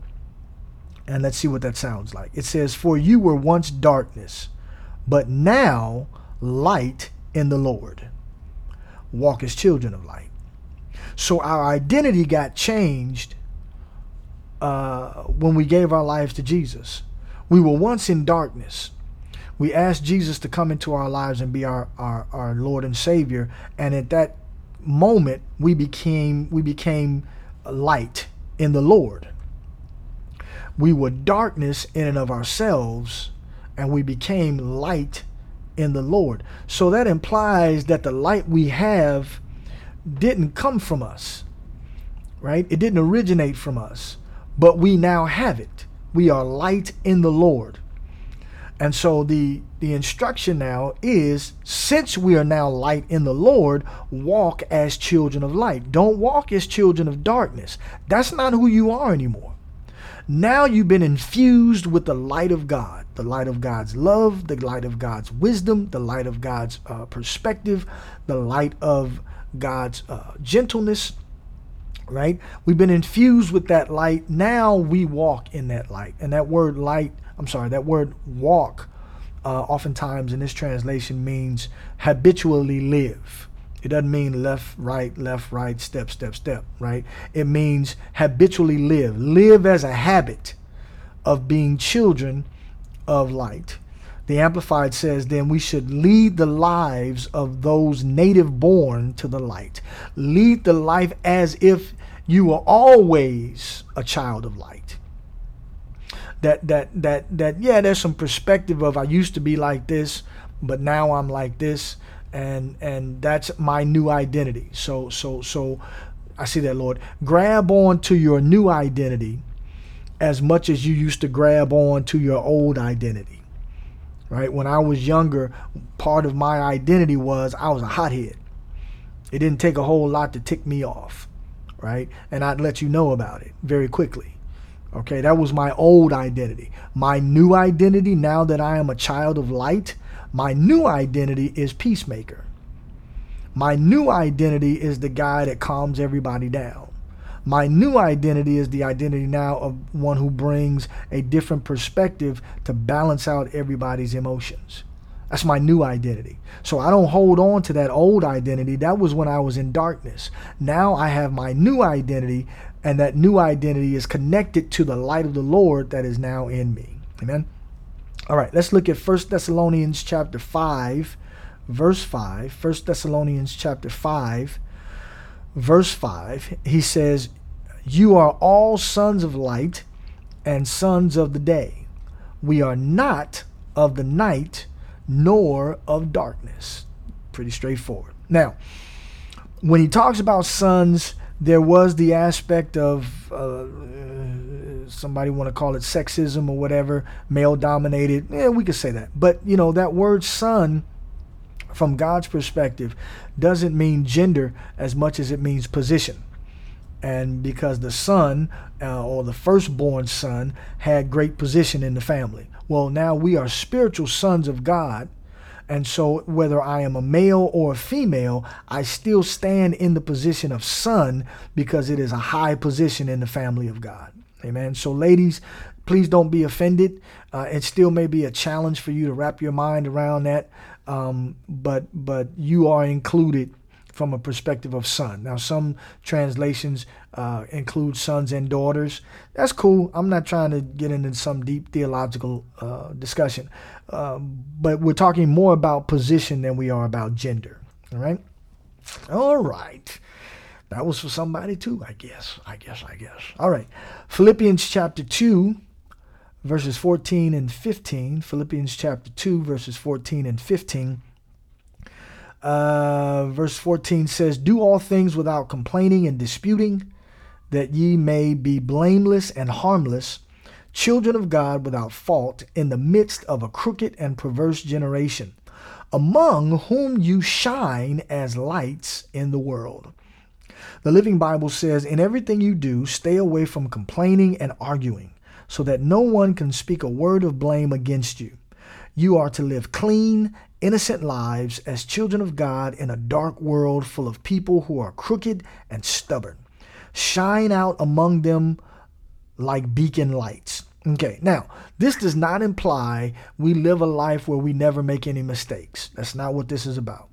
and let's see what that sounds like. It says, For you were once darkness, but now light in the Lord. Walk as children of light. So our identity got changed uh, when we gave our lives to Jesus. We were once in darkness. We asked Jesus to come into our lives and be our, our, our Lord and Savior. And at that moment, we became we became light in the Lord. We were darkness in and of ourselves, and we became light in the Lord. So that implies that the light we have didn't come from us, right? It didn't originate from us, but we now have it. We are light in the Lord. And so the the instruction now is since we are now light in the Lord, walk as children of light. Don't walk as children of darkness. That's not who you are anymore. Now you've been infused with the light of God, the light of God's love, the light of God's wisdom, the light of God's uh, perspective, the light of God's uh, gentleness, right? We've been infused with that light. Now we walk in that light. And that word light, I'm sorry, that word walk, uh, oftentimes in this translation means habitually live. It doesn't mean left, right, left, right, step, step, step, right? It means habitually live. Live as a habit of being children of light. The Amplified says, then we should lead the lives of those native born to the light. Lead the life as if you were always a child of light. That that that that yeah, there's some perspective of I used to be like this, but now I'm like this, and and that's my new identity. So so so I see that Lord. Grab on to your new identity as much as you used to grab on to your old identity. Right? When I was younger, part of my identity was I was a hothead. It didn't take a whole lot to tick me off, right? And I'd let you know about it very quickly. Okay, that was my old identity. My new identity, now that I am a child of light, my new identity is peacemaker. My new identity is the guy that calms everybody down. My new identity is the identity now of one who brings a different perspective to balance out everybody's emotions. That's my new identity. So I don't hold on to that old identity. That was when I was in darkness. Now I have my new identity, and that new identity is connected to the light of the Lord that is now in me. Amen. All right, let's look at First Thessalonians chapter 5, verse 5. First Thessalonians chapter 5, verse 5, he says, You are all sons of light and sons of the day. We are not of the night nor of darkness. Pretty straightforward. Now, when he talks about sons, there was the aspect of uh, somebody want to call it sexism or whatever, male dominated. Yeah, we could say that. But you know that word son from God's perspective doesn't mean gender as much as it means position. And because the son uh, or the firstborn son had great position in the family. Well, now we are spiritual sons of God. And so, whether I am a male or a female, I still stand in the position of son because it is a high position in the family of God. Amen. So, ladies, please don't be offended. Uh, it still may be a challenge for you to wrap your mind around that um, but but you are included from a perspective of son. Now, some translations uh, include sons and daughters. That's cool. I'm not trying to get into some deep theological uh, discussion, uh, but we're talking more about position than we are about gender. All right. All right. That was for somebody too, I guess. I guess. I guess. All right. Philippians chapter 2 verses 14 and 15. Philippians chapter 2, verses 14 and 15. Uh, verse 14 says, Do all things without complaining and disputing, that ye may be blameless and harmless, children of God without fault, in the midst of a crooked and perverse generation, among whom you shine as lights in the world. The Living Bible says, In everything you do, stay away from complaining and arguing so that no one can speak a word of blame against you. You are to live clean, innocent lives as children of God in a dark world full of people who are crooked and stubborn. Shine out among them like beacon lights. Okay, now, this does not imply we live a life where we never make any mistakes. That's not what this is about.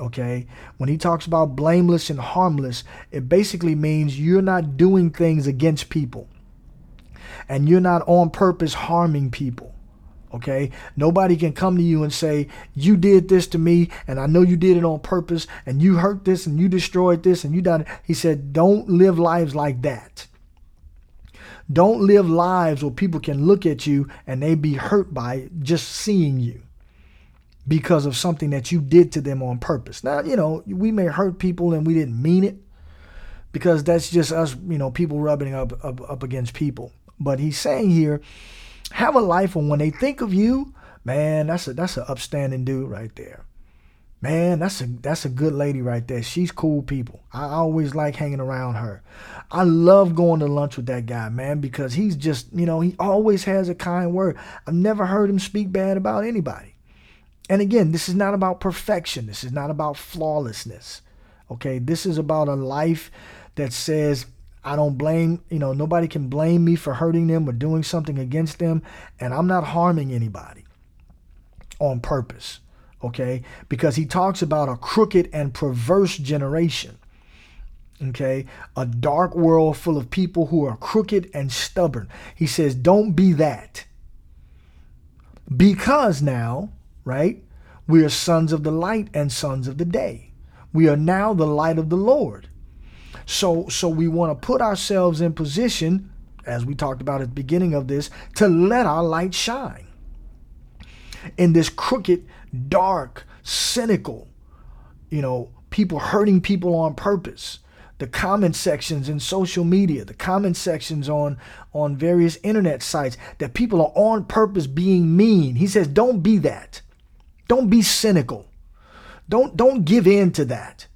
Okay, when he talks about blameless and harmless, it basically means you're not doing things against people and you're not on purpose harming people. Okay? Nobody can come to you and say, You did this to me, and I know you did it on purpose, and you hurt this, and you destroyed this, and you done it. He said, Don't live lives like that. Don't live lives where people can look at you and they be hurt by just seeing you because of something that you did to them on purpose. Now, you know, we may hurt people and we didn't mean it because that's just us, you know, people rubbing up, up, up against people. But he's saying here, have a life and when they think of you, man, that's a that's an upstanding dude right there. Man, that's a that's a good lady right there. She's cool people. I always like hanging around her. I love going to lunch with that guy, man, because he's just, you know, he always has a kind word. I've never heard him speak bad about anybody. And again, this is not about perfection. This is not about flawlessness. Okay? This is about a life that says I don't blame, you know, nobody can blame me for hurting them or doing something against them. And I'm not harming anybody on purpose, okay? Because he talks about a crooked and perverse generation, okay? A dark world full of people who are crooked and stubborn. He says, don't be that. Because now, right, we are sons of the light and sons of the day. We are now the light of the Lord. So so we want to put ourselves in position as we talked about at the beginning of this to let our light shine. In this crooked, dark, cynical, you know, people hurting people on purpose, the comment sections in social media, the comment sections on on various internet sites that people are on purpose being mean. He says, "Don't be that. Don't be cynical. Don't don't give in to that.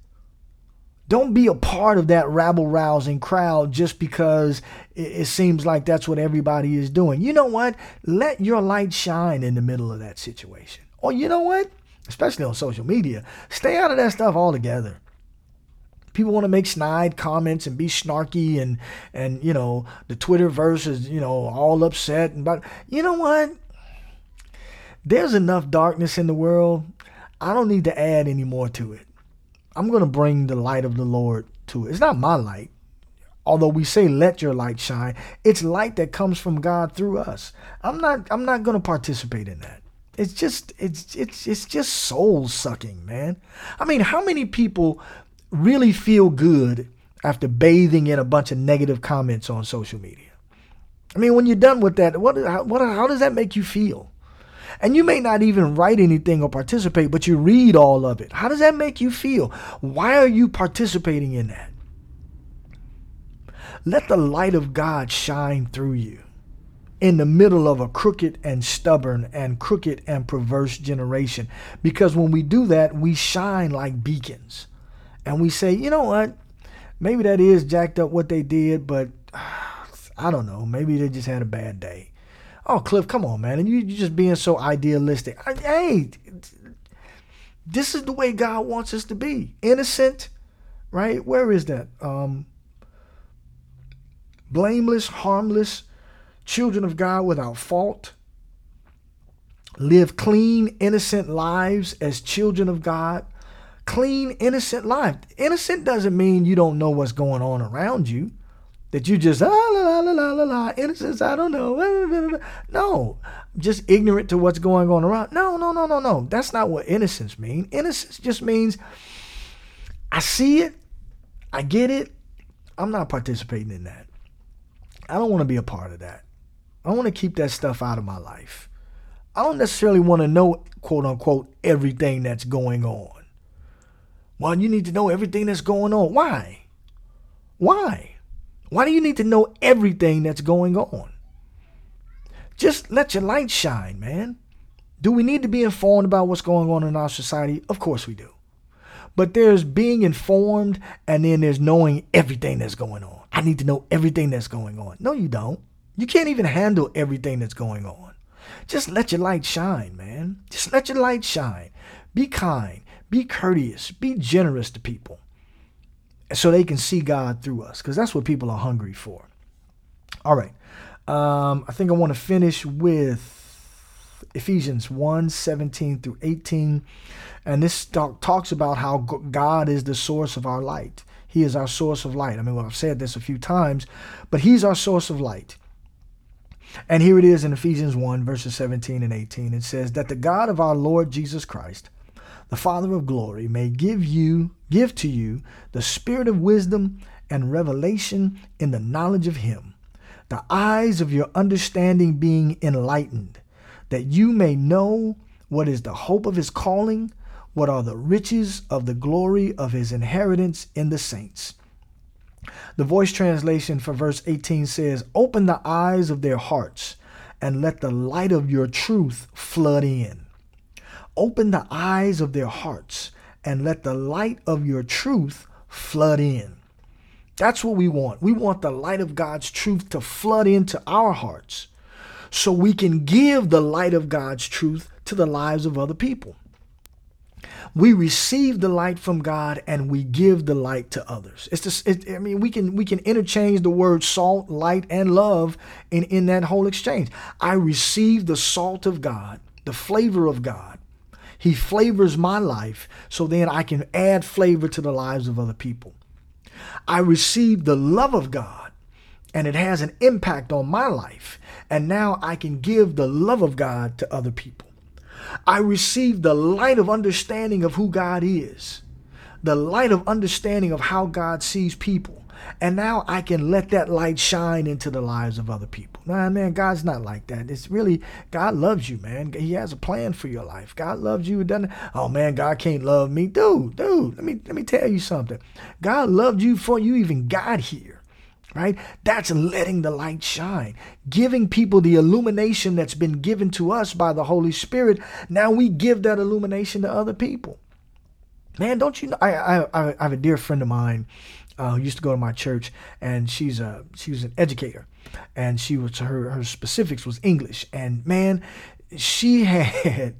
Don't be a part of that rabble rousing crowd just because it, seems like that's what everybody is doing. You know what? Let your light shine in the middle of that situation. Or you know what? Especially on social media, stay out of that stuff altogether people want to make snide comments and be snarky and and you know the Twitter verse is you know all upset and but you know what? There's enough darkness in the world. I don't need to add any more to it. I'm gonna bring the light of the Lord to it. It's not my light. Although we say let your light shine, it's light that comes from God through us. I'm not I'm not gonna participate in that. It's just it's it's it's just soul sucking, man. I mean, how many people really feel good after bathing in a bunch of negative comments on social media. I mean, when you're done with that, what, what, how does that make you feel? And you may not even write anything or participate, but you read all of it. How does that make you feel? Why are you participating in that? Let the light of God shine through you in the middle of a crooked and stubborn and crooked and perverse generation. Because when we do that, we shine like beacons and we say, you know what? Maybe that is jacked up what they did, but <sighs> I don't know. Maybe they just had a bad day. Oh, Cliff, come on, man. And you, you're just being so idealistic. I, hey, this is the way God wants us to be innocent, right? Where is that? Um, blameless, harmless, children of God without fault. Live clean, innocent lives as children of God clean, innocent life. Innocent doesn't mean you don't know what's going on around you. That you just ah la la la la la innocence, I don't know. No, just ignorant to what's going on around. No, no, no, no, no. That's not what innocence means. Innocence just means I see it, I get it. I'm not participating in that. I don't want to be a part of that. I want to keep that stuff out of my life. I don't necessarily want to know, quote unquote, everything that's going on. Well, you need to know everything that's going on. Why? Why? Why do you need to know everything that's going on? Just let your light shine, man. Do we need to be informed about what's going on in our society? Of course we do. But there's being informed and then there's knowing everything that's going on. I need to know everything that's going on. No, you don't. You can't even handle everything that's going on. Just let your light shine, man. Just let your light shine. Be kind. Be courteous, be generous to people so they can see God through us because that's what people are hungry for. All right. Um, I think I want to finish with Ephesians 1 17 through 18. And this talk, talks about how God is the source of our light. He is our source of light. I mean, well, I've said this a few times, but He's our source of light. And here it is in Ephesians 1, verses 17 and 18. It says, That the God of our Lord Jesus Christ, the Father of glory, may give you, give to you the spirit of wisdom and revelation in the knowledge of him, the eyes of your understanding being enlightened, that you may know what is the hope of his calling, what are the riches of the glory of his inheritance in the saints. The voice translation for verse 18 says, Open the eyes of their hearts and let the light of your truth flood in. Open the eyes of their hearts and let the light of your truth flood in. That's what we want. We want the light of God's truth to flood into our hearts so we can give the light of God's truth to the lives of other people. We receive the light from God and we give the light to others. It's just, it, I mean, we can we can interchange the word salt, light, and love in, in that whole exchange. I receive the salt of God, the flavor of God, he flavors my life so then I can add flavor to the lives of other people. I receive the love of God and it has an impact on my life. And now I can give the love of God to other people. I received the light of understanding of who God is, the light of understanding of how God sees people. And now I can let that light shine into the lives of other people. Nah, man, God's not like that. It's really, God loves you, man. He has a plan for your life. God loves you. Doesn't, oh man, God can't love me. Dude, dude, let me, let me tell you something. God loved you before you even got here right? That's letting the light shine, giving people the illumination that's been given to us by the Holy Spirit. Now we give that illumination to other people. Man, don't you know? I, I, I have a dear friend of mine uh, who used to go to my church, and she's a she was an educator, and she was her her specifics was English, and man, she <laughs> had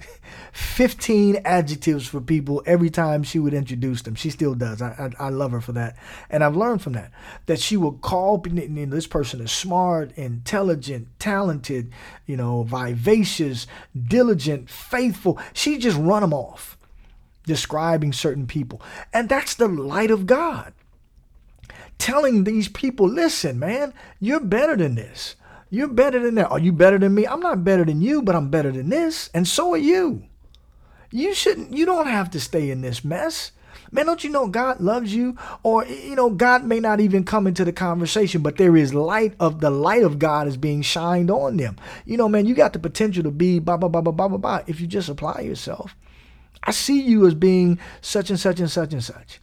15 adjectives for people every time she would introduce them. She still does. I, I, I love her for that. And I've learned from that that she will call this person is smart, intelligent, talented, you know, vivacious, diligent, faithful. She just run them off describing certain people. And that's the light of God. Telling these people, listen, man, you're better than this. You're better than that. Are you better than me? I'm not better than you, but I'm better than this. And so are you. You shouldn't, you don't have to stay in this mess. Man, don't you know God loves you? Or, you know, God may not even come into the conversation, but there is light of the light of God is being shined on them. You know, man, you got the potential to be blah, blah, blah, blah, blah, blah, blah, if you just apply yourself. I see you as being such and such and such and such.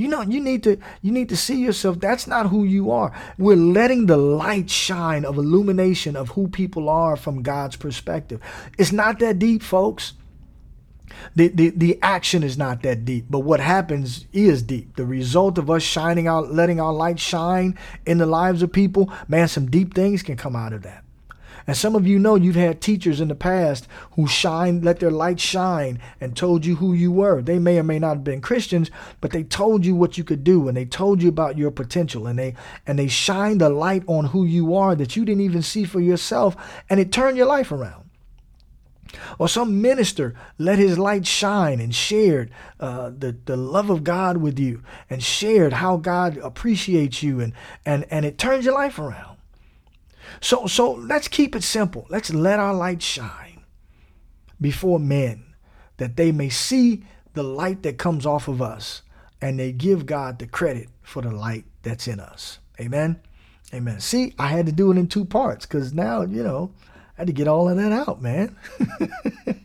You know, you need to you need to see yourself. That's not who you are. We're letting the light shine of illumination of who people are from God's perspective. It's not that deep, folks. The, the, the action is not that deep, but what happens is deep. The result of us shining out, letting our light shine in the lives of people, man, some deep things can come out of that. And some of you know you've had teachers in the past who shine, let their light shine and told you who you were. They may or may not have been Christians, but they told you what you could do and they told you about your potential and they and they shined a light on who you are that you didn't even see for yourself and it turned your life around. Or some minister let his light shine and shared uh, the, the love of God with you and shared how God appreciates you and, and, and it turns your life around. So, so let's keep it simple. Let's let our light shine before men that they may see the light that comes off of us and they give God the credit for the light that's in us. Amen. Amen. See, I had to do it in two parts because now, you know, I had to get all of that out, man. <laughs>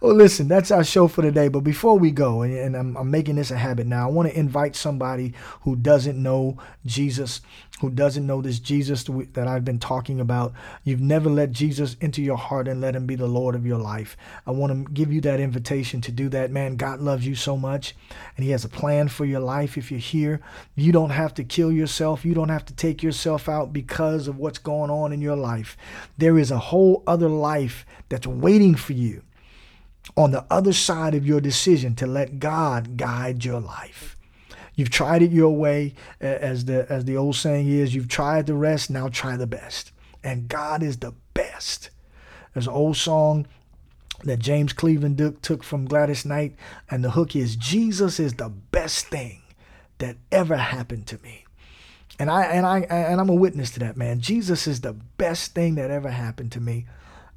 well, listen, that's our show for today. But before we go, and I'm, I'm making this a habit now, I want to invite somebody who doesn't know Jesus, who doesn't know this Jesus that I've been talking about. You've never let Jesus into your heart and let him be the Lord of your life. I want to give you that invitation to do that. Man, God loves you so much, and he has a plan for your life. If you're here, you don't have to kill yourself. You don't have to take yourself out because of what's going on in your life. There is a whole other life that's waiting for you on the other side of your decision to let God guide your life. You've tried it your way, as the as the old saying is, you've tried the rest, now try the best. And God is the best. There's an old song that James Cleveland Duke took from Gladys Knight, and the hook is Jesus is the best thing that ever happened to me. And I and I and I'm a witness to that, man. Jesus is the best thing that ever happened to me.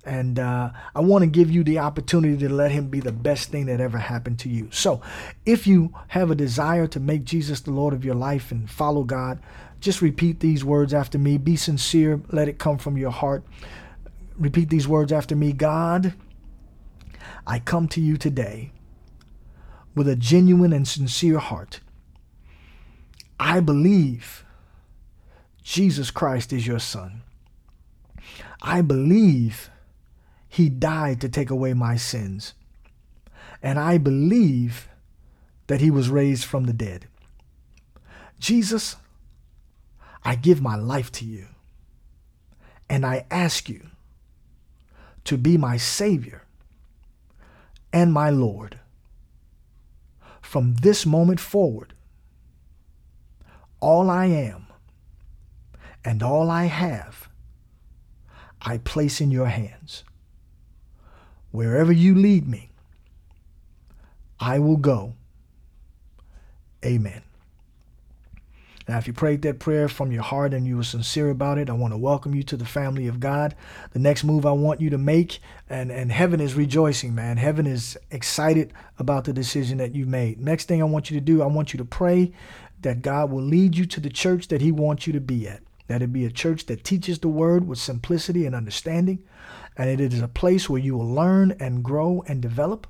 And uh, I want to give you the opportunity to let him be the best thing that ever happened to you. So, if you have a desire to make Jesus the Lord of your life and follow God, just repeat these words after me. Be sincere, let it come from your heart. Repeat these words after me God, I come to you today with a genuine and sincere heart. I believe Jesus Christ is your Son. I believe he died to take away my sins. And I believe that he was raised from the dead. Jesus, I give my life to you. And I ask you to be my Savior and my Lord. From this moment forward, all I am and all I have, I place in your hands. Wherever you lead me, I will go. Amen. Now, if you prayed that prayer from your heart and you were sincere about it, I want to welcome you to the family of God. The next move I want you to make, and, and heaven is rejoicing, man. Heaven is excited about the decision that you made. Next thing I want you to do, I want you to pray that God will lead you to the church that He wants you to be at. That it be a church that teaches the word with simplicity and understanding, and it is a place where you will learn and grow and develop,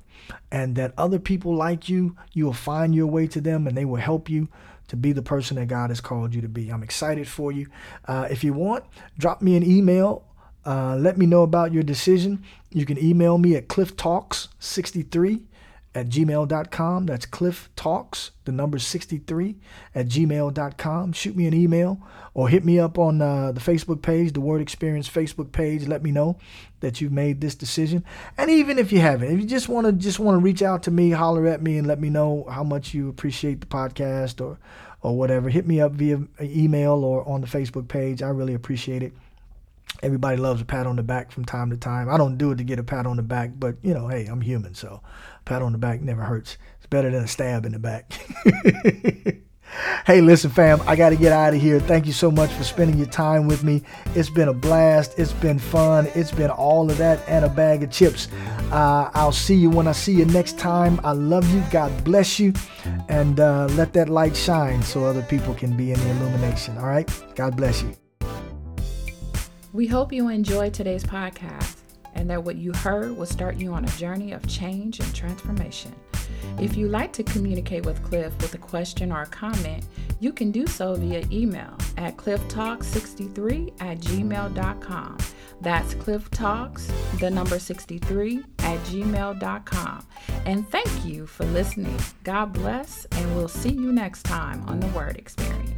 and that other people like you, you will find your way to them and they will help you to be the person that God has called you to be. I'm excited for you. Uh, if you want, drop me an email. Uh, let me know about your decision. You can email me at clifftalks63 at gmail.com. That's Cliff Talks, the number 63 at gmail.com. Shoot me an email or hit me up on uh, the Facebook page, the Word Experience Facebook page. Let me know that you've made this decision. And even if you haven't, if you just want to just want to reach out to me, holler at me and let me know how much you appreciate the podcast or or whatever, hit me up via email or on the Facebook page. I really appreciate it. Everybody loves a pat on the back from time to time. I don't do it to get a pat on the back, but you know, hey, I'm human, so a pat on the back never hurts. It's better than a stab in the back. <laughs> hey, listen, fam, I got to get out of here. Thank you so much for spending your time with me. It's been a blast. It's been fun. It's been all of that and a bag of chips. Uh, I'll see you when I see you next time. I love you. God bless you. And uh, let that light shine so other people can be in the illumination. All right? God bless you. We hope you enjoyed today's podcast and that what you heard will start you on a journey of change and transformation. If you'd like to communicate with Cliff with a question or a comment, you can do so via email at clifftalk63 at gmail.com. That's clifftalks, the number 63 at gmail.com. And thank you for listening. God bless, and we'll see you next time on the Word Experience.